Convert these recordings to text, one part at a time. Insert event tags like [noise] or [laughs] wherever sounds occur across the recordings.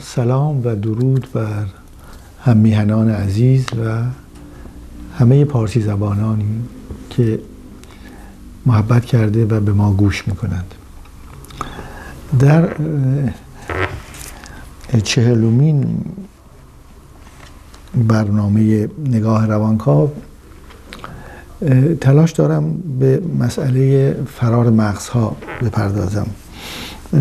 سلام و درود بر هم میهنان عزیز و همه پارسی زبانانی که محبت کرده و به ما گوش می‌کنند. در چهلومین برنامه نگاه روانکاو تلاش دارم به مسئله فرار مغزها بپردازم.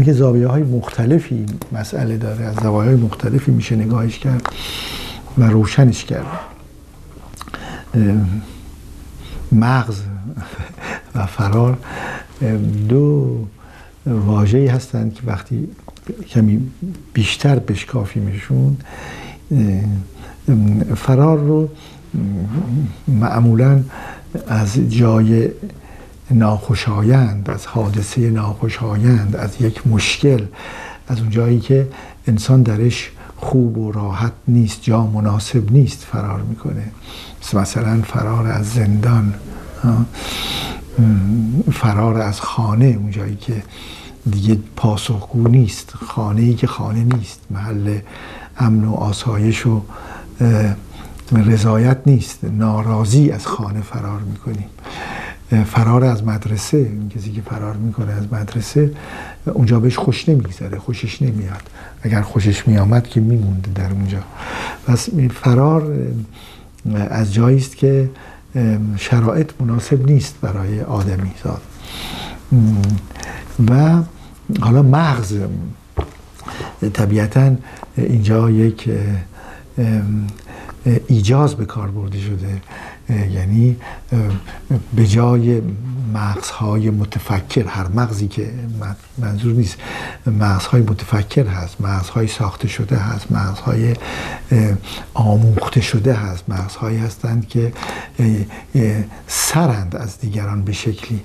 که زاویه های مختلفی مسئله داره از زوایای های مختلفی میشه نگاهش کرد و روشنش کرد. مغز [laughs] و فرار دو واجهی هستند که وقتی کمی بیشتر بشکافیمشون فرار رو معمولا از جای ناخوشایند از حادثه ناخوشایند از یک مشکل از اون جایی که انسان درش خوب و راحت نیست جا مناسب نیست فرار می‌کنه. مثلا فرار از زندان فرار از خانه اون جایی که دیگه پاسخگو نیست خانه ای که خانه نیست محل امن و آسایش و رضایت نیست ناراضی از خانه فرار می‌کنیم. فرار از مدرسه این کسی که فرار می‌کنه از مدرسه اونجا بهش خوش نمیگذره خوشش نمیاد. اگر خوشش میامد که میمونده در اونجا. پس فرار از جایی است که شرایط مناسب نیست برای آدمی زاد. و حالا مغز طبیعتا اینجا یک ایجاز به کار برده شده. یعنی به جای مغزهای متفکر هر مغزی که منظور نیست. مغزهای متفکر هست مغزهای ساخته شده هست مغزهای آموخته شده هست مغزهایی هستند که سرند از دیگران به شکلی.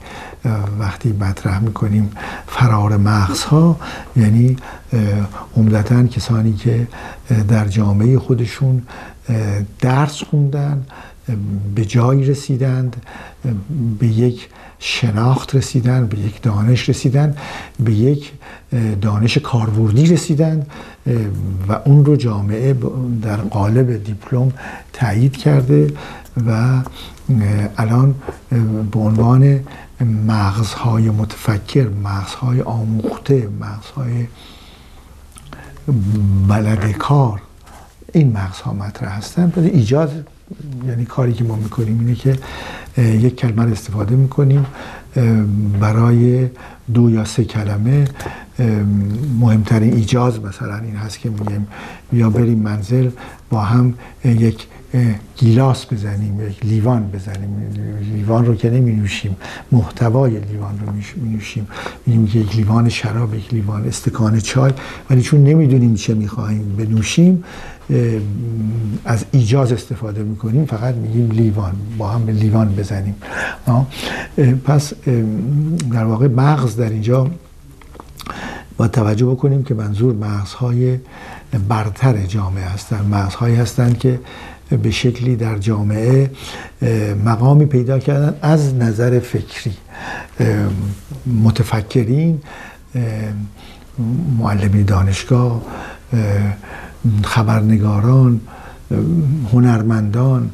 وقتی مطرح می‌کنیم فرار مغزها یعنی عمدتا کسانی که در جامعه خودشون درس خوندن به جایی رسیدند به یک شناخت رسیدن به یک دانش رسیدن به یک دانش کاربردی رسیدن و اون رو جامعه در قالب دیپلم تایید کرده و الان به عنوان مغزهای متفکر مغزهای آموخته مغزهای بلد کار این مغزها مطرح هستن ایجاد یعنی کاری که ما می‌کنیم اینه که یک کلمه رو استفاده می‌کنیم برای دو یا سه کلمه مهمترین ایجاز مثلا این هست که میگیم. یا بریم منزل با هم یک گیلاس بزنیم یک لیوان بزنیم. لیوان رو که نمی نوشیم محتوای لیوان رو می نوشیم میگیم یک لیوان شراب یک لیوان استکان چای ولی چون نمی‌دونیم چه می‌خواهیم بنوشیم از ایجاز استفاده می‌کنیم فقط میگیم لیوان. با هم به لیوان بزنیم. پس در واقع مغز در اینجا با توجه بکنیم که منظور مغزهای برتر جامعه هستند مغزهایی هستند که به شکلی در جامعه مقامی پیدا کردن از نظر فکری. متفکرین معلمی دانشگاه خبرنگاران هنرمندان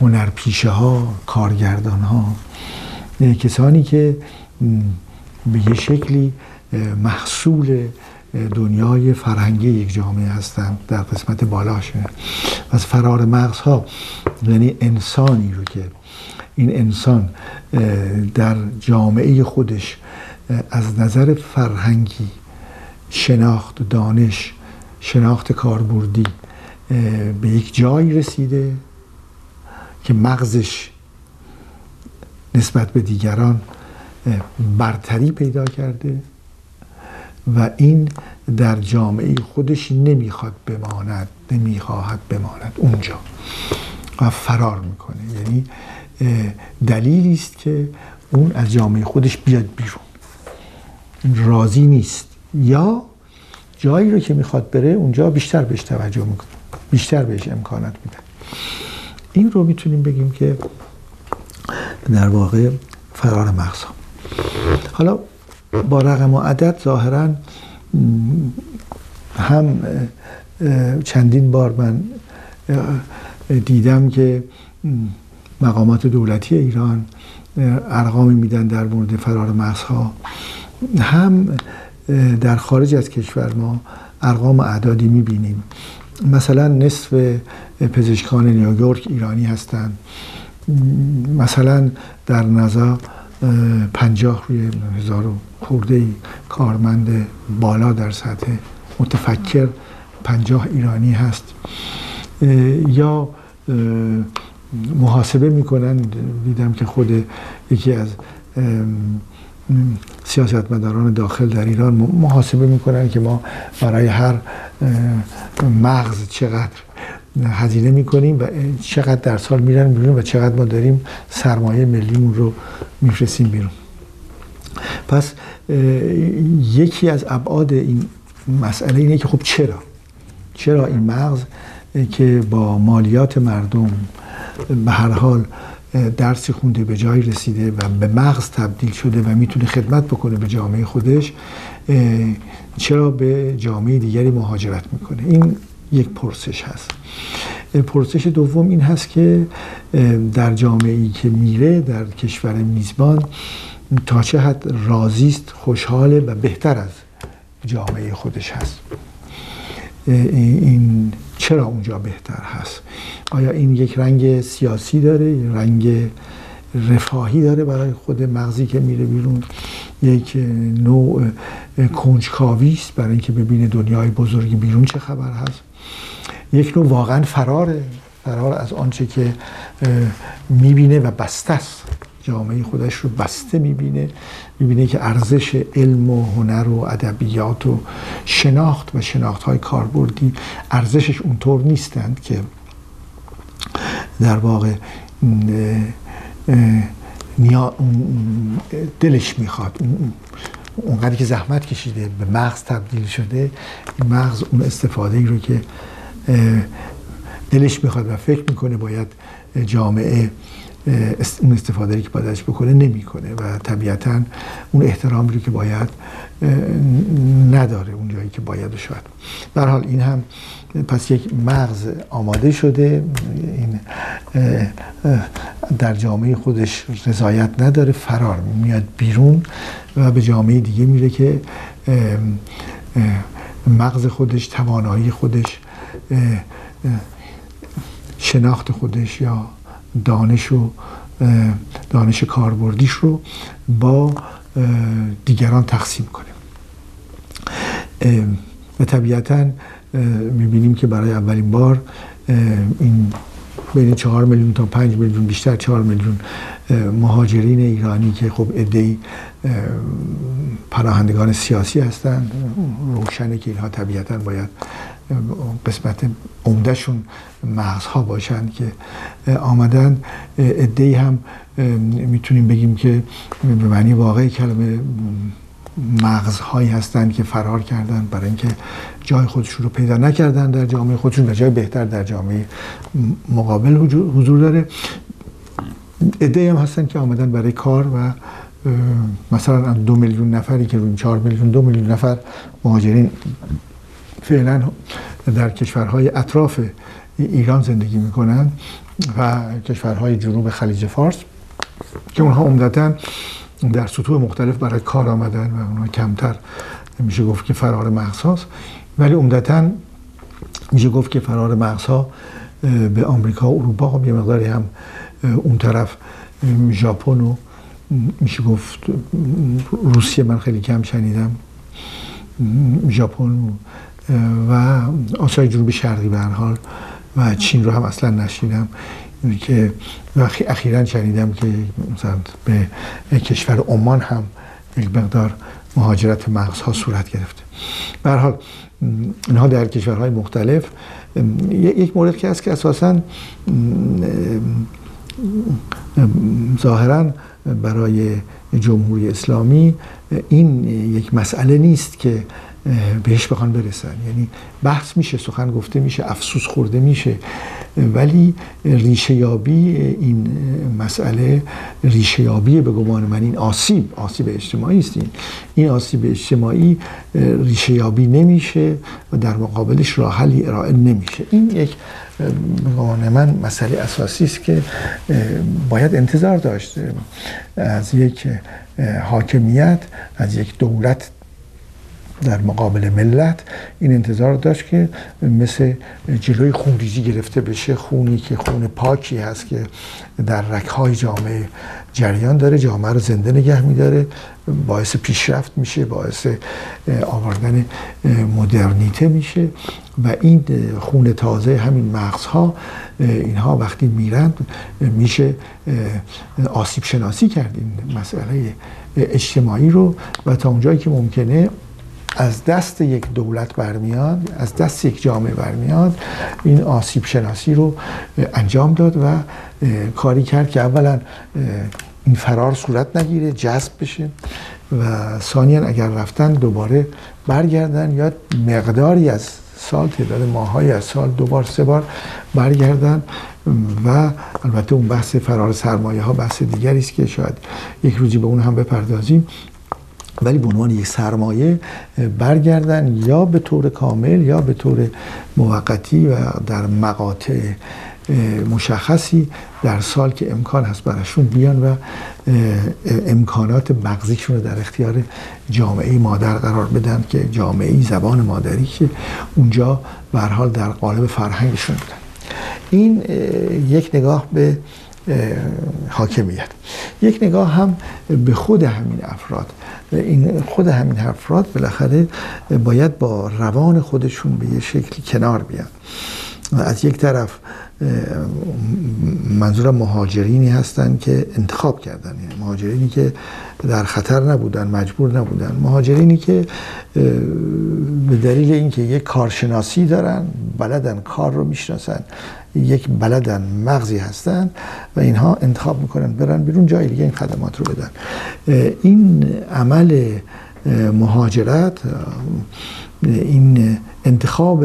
هنرپیشه ها کارگردان ها کسانی که به یه شکلی محصول دنیای فرهنگی یک جامعه هستند در قسمت بالاشه. از فرار مغزها یعنی انسانی رو که این انسان در جامعه خودش از نظر فرهنگی شناخت دانش شناخت کاربردی به یک جایی رسیده که مغزش نسبت به دیگران برتری پیدا کرده. و این در جامعه خودش نمی‌خواد بماند نمی‌خواهد بماند. اونجا. و فرار می‌کنه. یعنی دلیلی است که اون از جامعه خودش بیاد بیرون. راضی نیست. یا جایی رو که می‌خواد بره اونجا بیشتر بهش توجه می‌کنه. بیشتر بهش امکانات میده. این رو می‌تونیم بگیم که در واقع فرار مغز حالا با رقم و عدد ظاهرا هم چندین بار من دیدم که مقامات دولتی ایران ارقامی میدن در مورد فرار مغزها هم در خارج از کشور ما ارقام اعدادی می‌بینیم. مثلا نصف پزشکان نیویورک ایرانی هستند مثلا در نظر پنجاه روی هزار خورده کارمند بالا در سطح متفکر پنجاه ایرانی هست. یا محاسبه می‌کنن. دیدم که خود یکی از سیاستمداران داخل در ایران محاسبه می‌کنن که ما برای هر مغز چقدر هزینه می‌کنیم و چقدر در سال میرن بیرون و چقدر ما داریم سرمایه ملیمون رو میفرستیم بیرون. پس یکی از ابعاد این مسئله اینه که خب چرا؟ چرا این مغز که با مالیات مردم به هر حال درسی خونده به جایی رسیده و به مغز تبدیل شده و می‌تونه خدمت بکنه به جامعه خودش چرا به جامعه دیگری مهاجرت می‌کنه؟ این یک پرسش هست. پرسش دوم این هست که در جامعه ای که میره در کشور میزبان تا چه حد راضی خوشحاله و بهتر از جامعه خودش هست. این چرا اونجا بهتر هست؟ آیا این یک رنگ سیاسی داره رنگ رفاهی داره برای خود مغزی که میره بیرون؟ یک نوع کنجکاوی است برای اینکه ببینه دنیای بزرگی بیرون چه خبر هست؟ یک نوع واقعا فراره فرار از آنچه که می‌بینه و بسته است. جامعه خودش رو بسته می‌بینه می‌بینه که ارزش علم و هنر و ادبیات و شناخت و شناخت های کاربردی ارزشش اونطور نیستند که در واقع دلش می‌خواد. اونقدر که زحمت کشیده به مغز تبدیل شده مغز اون استفاده ای رو که دلش می‌خواد و فکر می‌کنه باید جامعه اون استفاده که باید بکنه نمی‌کنه و طبیعتا اون احترامی رو که باید نداره اون جایی که باید شاید. در حال این هم پس یک مغز آماده شده این در جامعه خودش رضایت نداره فرار میاد بیرون و به جامعه دیگه میره که مغز خودش توانایی خودش شناخت خودش یا دانش و دانش کاربردیش رو با دیگران تقسیم کنه. و طبیعتا می‌بینیم که برای اولین بار این بین چهار میلیون تا پنج میلیون بیشتر چهار میلیون مهاجرین ایرانی که خب ادهی پناهندگان سیاسی هستند. روشنه که اینها طبیعتا باید قسمت عمدهشون مغزها باشند که آمدن. ادهی هم می‌تونیم بگیم که به معنی واقعی کلمه مغزهایی هستند که فرار کردن برای اینکه جای خودشون رو پیدا نکردن در جامعه خودشون و جای بهتر در جامعه مقابل حضور داره. ایده هم هستن که آمدن برای کار و مثلا دو میلیون نفری که روی چهار میلیون دو میلیون نفر مهاجرین فعلا در کشورهای اطراف ایران زندگی می‌کنن و کشورهای جنوب خلیج فارس که اونها عمدتا در سطوح مختلف برای کار آمدن و اونها کمتر میشه گفت که فرار مغز هاست ولی عمدتا میشه گفت که فرار مغز ها به آمریکا و اروپا هم یه مقداری هم اون طرف ژاپن و میشه گفت روسیه من خیلی کم شنیدم ژاپن و آسیای جنوب شرقی به حال و چین رو هم اصلا نشیدم که اخیرا شنیدم که مثلا به کشور عمان هم یک مقدار مهاجرت مغزها صورت گرفته. به حال اینها در کشورهای مختلف یک مورد که هست که اساسا ظاهرا برای جمهوری اسلامی این یک مسئله نیست که بهش بخوان برسن. یعنی بحث میشه سخن گفته میشه افسوس خورده میشه. ولی ریشه یابی این مسئله ریشه یابی به گمان من این آسیب آسیب اجتماعی است این. این آسیب اجتماعی ریشه یابی نمیشه و در مقابلش راه حلی ارائه نمیشه. این یک به من مسئله اساسی است که باید انتظار داشت از یک حاکمیت از یک دولت در مقابل ملت این انتظار داشت که مثل جلوی خونریزی گرفته بشه خونی که خون پاکی هست که در رکهای جامعه جریان داره جامعه رو زنده نگه میداره باعث پیشرفت میشه باعث آوردن مدرنیته میشه و این خون تازه همین مغزها اینها وقتی میرند میشه آسیب شناسی کرد این مسئله اجتماعی رو و تا اونجایی که ممکنه از دست یک دولت برمیاد از دست یک جامعه برمیاد این آسیب شناسی رو انجام داد و کاری کرد که اولا این فرار صورت نگیره جذب بشه و ثانیا اگر رفتن دوباره برگردن یا مقداری از سال تعداد ماهایی از سال دو بار سه بار برگردن و البته اون بحث فرار سرمایه ها بحث دیگری است که شاید یک روزی به اون هم بپردازیم. ولی به عنوان یک سرمایه برگردن یا به طور کامل یا به طور موقتی و در مقاطع مشخصی در سال که امکان هست براشون بیان و امکانات مغزیشون رو در اختیار جامعه مادر قرار بدن که جامعه زبان مادری که اونجا به حال در قالب فرهنگشون بودن. این یک نگاه به حاکمیت. یک نگاه هم به خود همین افراد. این خود همین افراد بالاخره باید با روان خودشون به یه شکلی کنار بیان. از یک طرف منظور مهاجرینی هستند که انتخاب کردن. یعنی مهاجرینی که در خطر نبودن مجبور نبودن. مهاجرینی که به دلیل اینکه یک کارشناسی دارن بلدن کار رو می‌شناسن یک بلدن مغزی هستن و اینها انتخاب می‌کنن برن بیرون جای دیگه این خدمات رو بدن. این عمل مهاجرت این انتخاب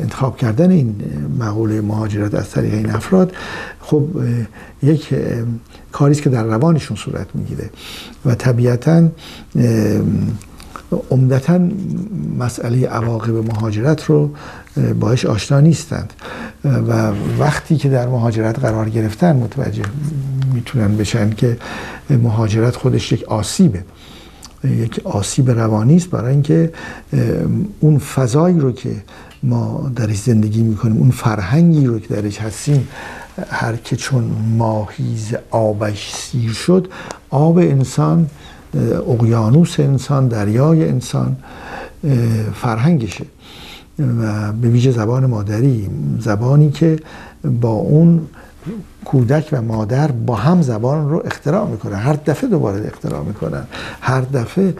انتخاب کردن این مقوله مهاجرت از طریق این افراد خب یک کاری است که در روانشون صورت می‌گیره و طبیعتا عمدتا مسئله عواقب مهاجرت رو باش آشنا نیستند. و وقتی که در مهاجرت قرار گرفتن متوجه می‌تونن بشن که مهاجرت خودش یک آسیبه. یک آسیب روانی است برای اینکه اون فضایی رو که ما درش زندگی می‌کنیم. اون فرهنگی رو که درش هستیم هر که چون ماهیز آبش سیر شد آب انسان اقیانوس انسان دریای انسان فرهنگشه. و به ویژه زبان مادری. زبانی که با اون کودک و مادر با هم زبان رو اختراع می‌کنن. هر دفعه دوباره اختراع می‌کنن. هر دفعه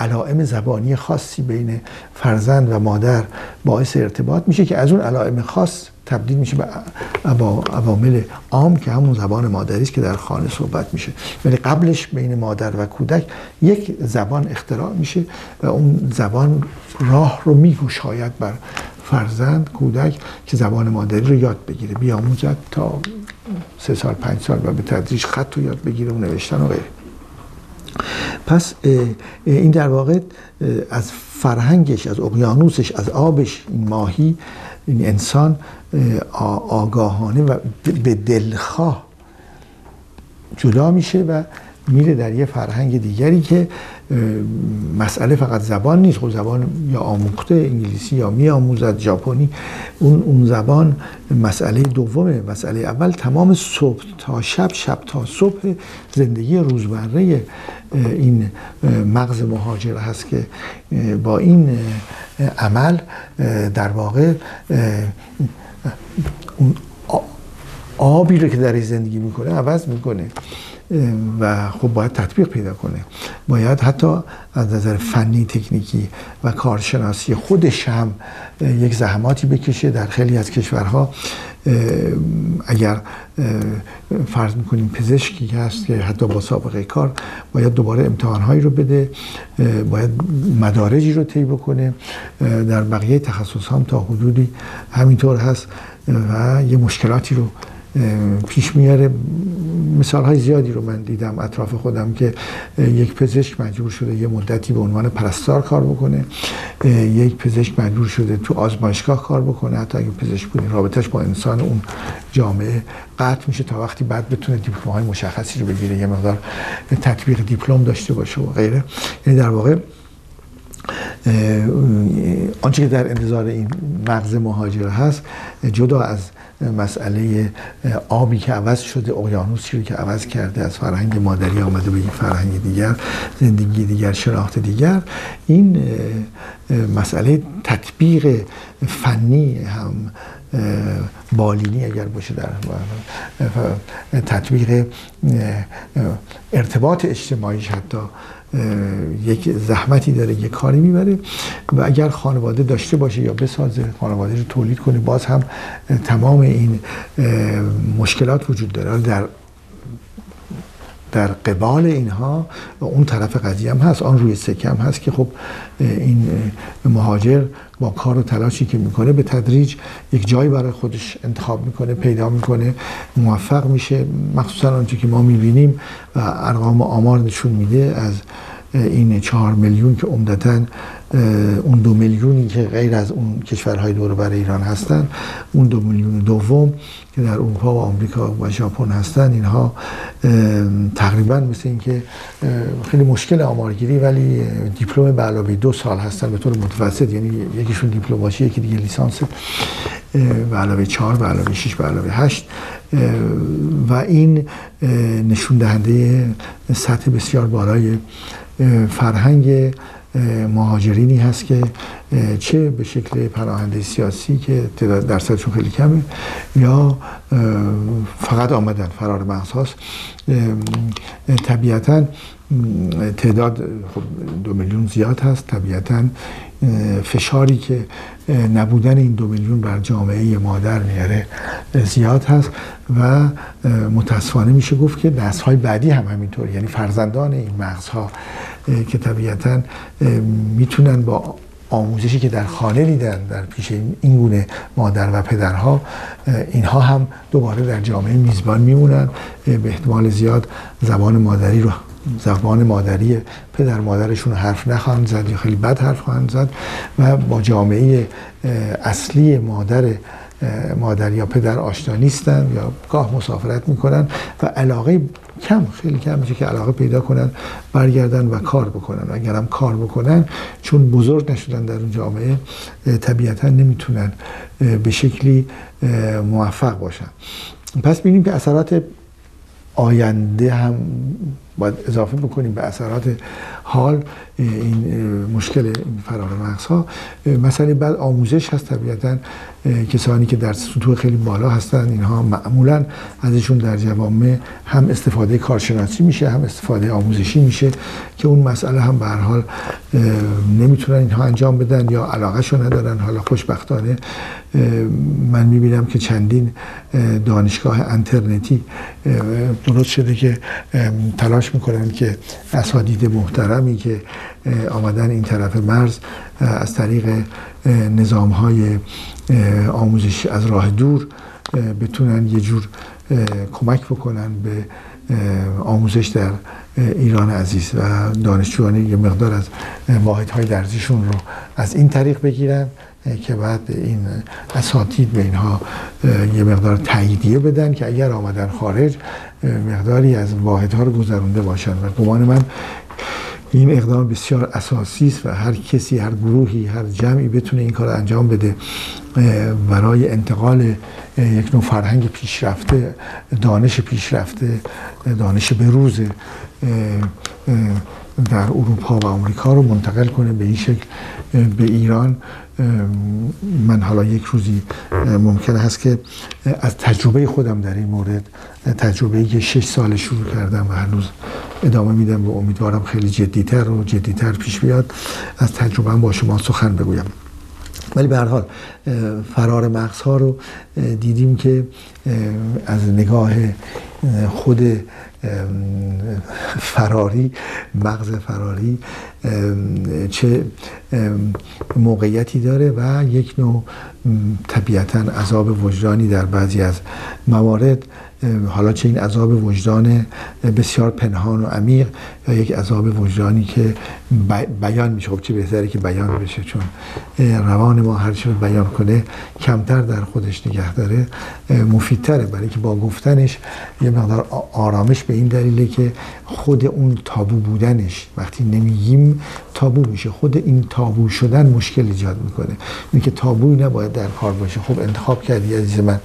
علائم زبانی خاصی بین فرزند و مادر باعث ارتباط میشه که از اون علائم خاص تبدیل میشه به عوامل عام که همون زبان مادری است که در خانه صحبت میشه. ولی قبلش بین مادر و کودک یک زبان اختراع میشه و اون زبان راه رو میگوشاید بر فرزند کودک که زبان مادری رو یاد بگیره. بیاموزد تا سه سال پنج سال و به تدریج خط رو یاد بگیره و نوشتن و غیره پس این در واقع از فرهنگش از اقیانوسش از آبش این ماهی این انسان آگاهانه و به دلخواه جدا میشه و میره در یه فرهنگ دیگری که مسئله فقط زبان نیست. خب زبان یا آموخته انگلیسی یا می آموزد ژاپنی. اون اون زبان مسئله دومه. مسئله اول تمام صبح تا شب شب تا صبح زندگی روزمره این مغز مهاجر هست که با این عمل در واقع آبی رو که در زندگی می‌کنه عوض می‌کنه. و خب باید تطبیق پیدا کنه. باید حتی از نظر فنی تکنیکی و کارشناسی خودش هم یک زحماتی بکشه در خیلی از کشورها. اگر فرض می‌کنیم پزشکی هست که حتی با سابقه کار باید دوباره امتحانهایی رو بده باید مدارجی رو طی بکنه. در بقیه تخصص هم تا حدودی همینطور هست و یه مشکلاتی رو پیش میاره. مثال های زیادی رو من دیدم اطراف خودم که یک پزشک مجبور شده یه مدتی به عنوان پرستار کار بکنه. یک پزشک مجبور شده تو آزمایشگاه کار بکنه. حتی اگه پزشک بودی رابطش با انسان اون جامعه قطع میشه تا وقتی بعد بتونه دیپلم های مشخصی رو بگیره یه مقدار تطبیق دیپلم داشته باشه و غیره. یعنی در واقع آنچه که در انتظار این مغز مهاجر هست جدا از مسئله آبی که عوض شده اقیانوسی رو که عوض کرده از فرهنگ مادری آمده به یک فرهنگ دیگر زندگی دیگر شناخت دیگر. این مسئله تطبیق فنی هم بالینی اگر باشه در تطبیق ارتباط اجتماعیش حتی یک زحمتی داره یک کاری می‌بره و اگر خانواده داشته باشه یا بسازه خانواده رو تولید کنه باز هم تمام این مشکلات وجود داره. در در قبال اینها اون طرف قضیه هم هست آن روی سکم هست که خب این مهاجر با کار و تلاشی که می‌کنه به تدریج یک جایی برای خودش انتخاب می‌کنه پیدا می‌کنه موفق میشه مخصوصا آنچه که ما می‌بینیم و ارقام آمار نشون میده از این چهار میلیون که عمدتا اون دو میلیونی که غیر از اون کشورهای دور بر ایران هستن اون دو میلیون دوم که در اروپا و آمریکا و ژاپن هستن اینها تقریبا مثل اینکه خیلی مشکل آمارگیری ولی دیپلم به علاوه دو سال هستن به طور متوسط یعنی یکیشون دیپلماسی یکی دیگه لیسانس به علاوه چهار به علاوه شش به علاوه هشت و این نشون دهنده سطح بسیار بالای فرهنگ مهاجرینی هست که چه به شکل پناهنده سیاسی که تعداد درصدشون خیلی کمه یا فقط آمدن فرار مغز هاست. طبیعتا تعداد خب دو میلیون زیاد هست. طبیعتا فشاری که نبودن این دو میلیون بر جامعه مادر میاره زیاد هست و متاسفانه میشه گفت که نسل های بعدی هم همینطور. یعنی فرزندان این مغزها که طبیعتا می‌تونن با آموزشی که در خانه دیدن در پیش این گونه مادر و پدرها اینها هم دوباره در جامعه میزبان میمونن. به احتمال زیاد زبان مادری رو زبان مادری پدر مادرشون حرف نخواهند زد یا خیلی بد حرف خواهند زد و با جامعه اصلی مادر مادر یا پدر آشنا نیستن یا گاه مسافرت می‌کنن و علاقه کم خیلی کم میشه که علاقه پیدا کنن برگردن و کار بکنن. و اگر هم کار بکنن چون بزرگ نشدن در اون جامعه طبیعتا نمی‌تونن به شکلی موفق باشن. پس بینیم که اثرات آینده هم باید اضافه بکنیم به اثرات حال این مشکل فرار مغز ها مسئله بعد آموزش هست طبیعتا. کسانی که در سطوح خیلی بالا هستن اینها معمولا ازشون در جوامع هم استفاده کارشناسی میشه هم استفاده آموزشی میشه که اون مسئله هم به حال نمی‌تونن اینها انجام بدن یا علاقه ندارن. حالا خوشبختانه من می‌بینم که چندین دانشگاه انترنتی درست شده که تلاش می‌کنن که اساتید محترمی که آمدن این طرف مرز از طریق نظام های آموزش از راه دور بتونن یه جور کمک بکنن به آموزش در ایران عزیز و دانشجویان یه مقدار از واحدهای درزیشون رو از این طریق بگیرن که بعد این اساتید به اینها یه مقدار تاییدیه بدن که اگر آمدن خارج مقداری از واحدها رو گذرونده باشن. و گمان من این اقدام بسیار اساسی است و هر کسی هر گروهی هر جمعی بتونه این کار انجام بده. برای انتقال یک نوع فرهنگ پیشرفته دانش پیشرفته دانش بروز در اروپا و آمریکا رو منتقل کنه به این شکل به ایران. من حالا یک روزی ممکن هست که از تجربه خودم در این مورد تجربه که شش سال شروع کردم و هنوز ادامه میدم و امیدوارم خیلی جدیتر و جدیتر پیش بیاد از تجربه با شما سخن بگویم. ولی به هر حال فرار مغزها رو دیدیم که از نگاه خود فراری مغز فراری چه موقعیتی داره و یک نوع طبیعتا عذاب وجدانی در بعضی از موارد حالا چه این عذاب وجدان بسیار پنهان و عمیق یا یک عذاب وجدانی که بیان میشه. خب چه بهتره که بیان بشه؟ چون روان ما هر چه بیان کنه کمتر در خودش نگه داره مفیدتره. برای که با گفتنش یه مقدار آرامش به این دلیله که خود اون تابو بودنش وقتی نمیگیم تابو میشه. خود این تابو شدن مشکل ایجاد می‌کنه. اینه که تابوی نباید در کار باشه. خب انتخاب کردی عزیز من.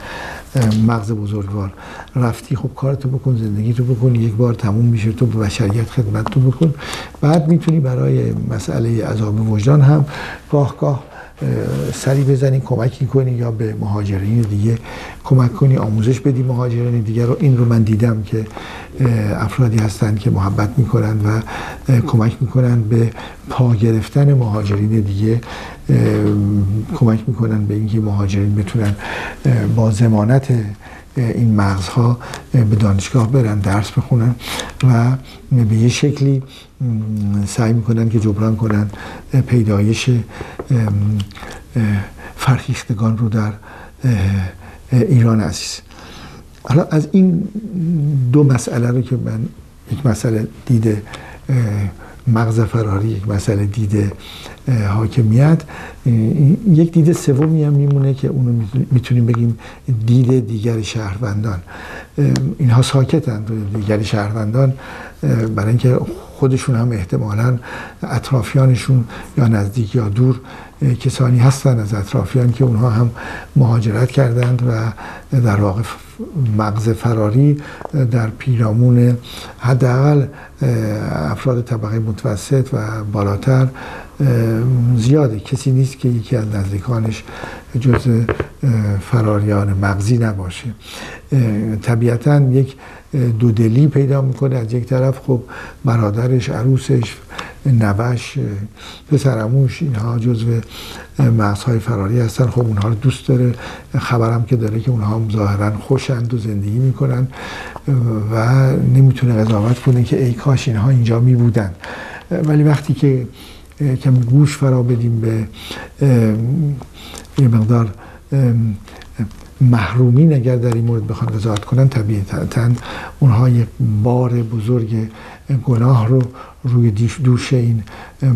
مغز بزرگوار. رفتی خب کارتو بکن زندگی تو بکن. یک بار تموم میشه تو به بشریت خدمت تو بکن. بعد می‌تونی برای مسئله عذاب وجدان هم گاه گاه سری بزنی کمکی کنی یا به مهاجرین دیگه کمک کنی آموزش بدی مهاجرین دیگه رو. این رو من دیدم که افرادی هستند که محبت می‌کنند و کمک می‌کنند به پا گرفتن مهاجرین دیگه. کمک می‌کنن به اینکه مهاجرین بتونن با زمانت این مغزها به دانشگاه برن درس بخونن و به یه شکلی سعی می‌کنن که جبران کنن پیدایش فرهیختگان رو در ایران عزیز. حالا از این دو مسئله رو که من یک مسئله دیده مغز فراری یک مسئله دیده حاکمیت یک دید سومی هم میمونه که اونو می‌تونیم بگیم دید دیگر شهروندان. اینها ساکتن دیگر شهروندان برای اینکه خودشون هم احتمالا اطرافیانشون یا نزدیک یا دور کسانی هستند از اطرافیان که اونها هم مهاجرت کردند و در واقع مغز فراری در پیرامون حداقل افراد طبقه متوسط و بالاتر زیاده. کسی نیست که یکی از نزدیکانش جز فراریان مغزی نباشه. طبیعتا یک دودلی پیدا می‌کنه. از یک طرف خب برادرش عروسش نوش پسرموش اینها جزو مغزهای فراری هستن. خب اونها رو دوست داره. خبرم که داره که اونها هم ظاهرا خوشند و زندگی می‌کنن و نمی‌تونه قضاوت کنه که ای کاش اینها اینجا می بودن ولی وقتی که کمی گوش فرا بدیم به یه مقدار محرومین اگر در این مورد بخوان قضاوت کنن طبیعتا اونها یک بار بزرگ گناه رو روی دوش این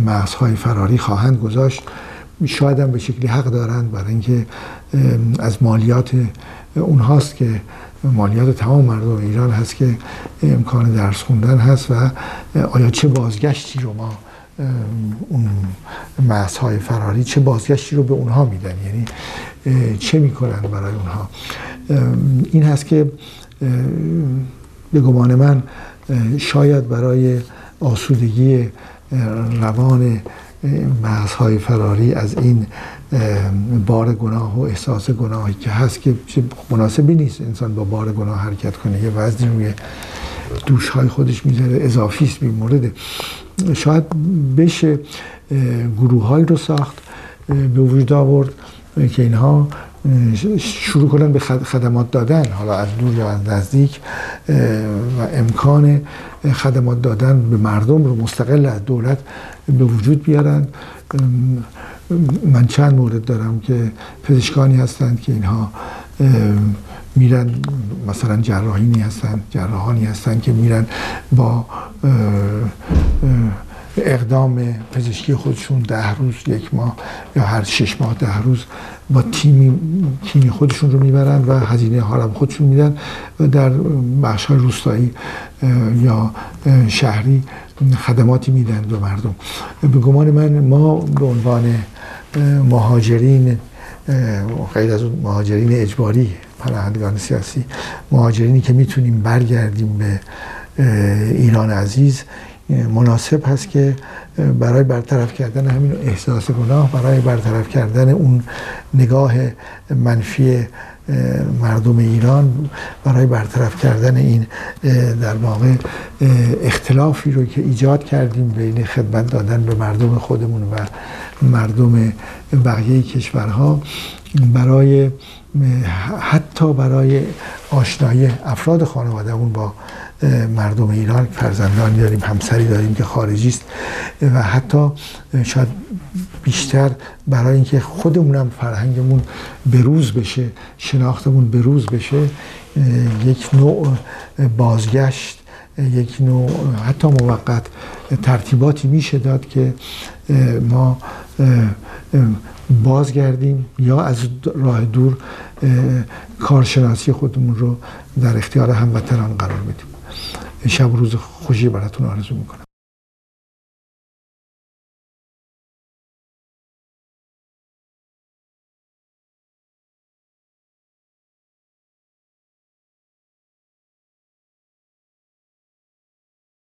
مغزهای فراری خواهند گذاشت. شاید هم به شکلی حق دارند برای اینکه از مالیات اونهاست که مالیات تمام مردم ایران هست که امکان درس خوندن هست و آیا چه بازگشتی رو ما اون های فراری چه بازگشتی رو به اونها میدن؟ یعنی چه می‌کنن برای اونها؟ این هست که به گمان من شاید برای آسودگی روان های فراری از این بار گناه و احساس گناهی که هست که مناسبی نیست انسان با بار گناه حرکت کنه یه وزنی روی دوش های خودش می‌ذاره اضافی است شاید بشه گروه رو ساخت به وجود آورد که اینها شروع کنن به خدمات دادن حالا از دور یا از نزدیک و امکان خدمات دادن به مردم رو مستقل از دولت به وجود بیارن. من چند مورد دارم که پزشکانی هستند که اینها میرن مثلا جراحینی هستن جراحانی هستن که میرن با اقدام پزشکی خودشون ده روز یک ماه یا هر شش ماه ده روز با تیمی تیمی خودشون رو می‌برن و هزینه ها رو خودشون میدن در بخش های روستایی یا شهری خدماتی میدن به مردم. به گمان من ما به عنوان مهاجرین غیر از اون مهاجرین اجباری پناهندگان سیاسی مهاجرینی که می‌تونیم برگردیم به ایران عزیز مناسب هست که برای برطرف کردن همین احساس گناه برای برطرف کردن اون نگاه منفی مردم ایران برای برطرف کردن این در واقع اختلافی رو که ایجاد کردیم بین خدمت دادن به مردم خودمون و مردم بقیه کشورها برای حتی برای آشنایی افراد خانوادهمون با مردم ایران فرزندانی داریم همسری داریم که خارجی است و حتی شاید بیشتر برای اینکه خودمونم فرهنگمون بروز بشه شناختمون بروز بشه یک نوع بازگشت یک نوع حتی موقت ترتیباتی میشه داد که ما بازگردیم یا از راه دور کارشناسی خودمون رو در اختیار هموطنان قرار بدیم. شب روز خوشی براتون آرزو می‌کنم.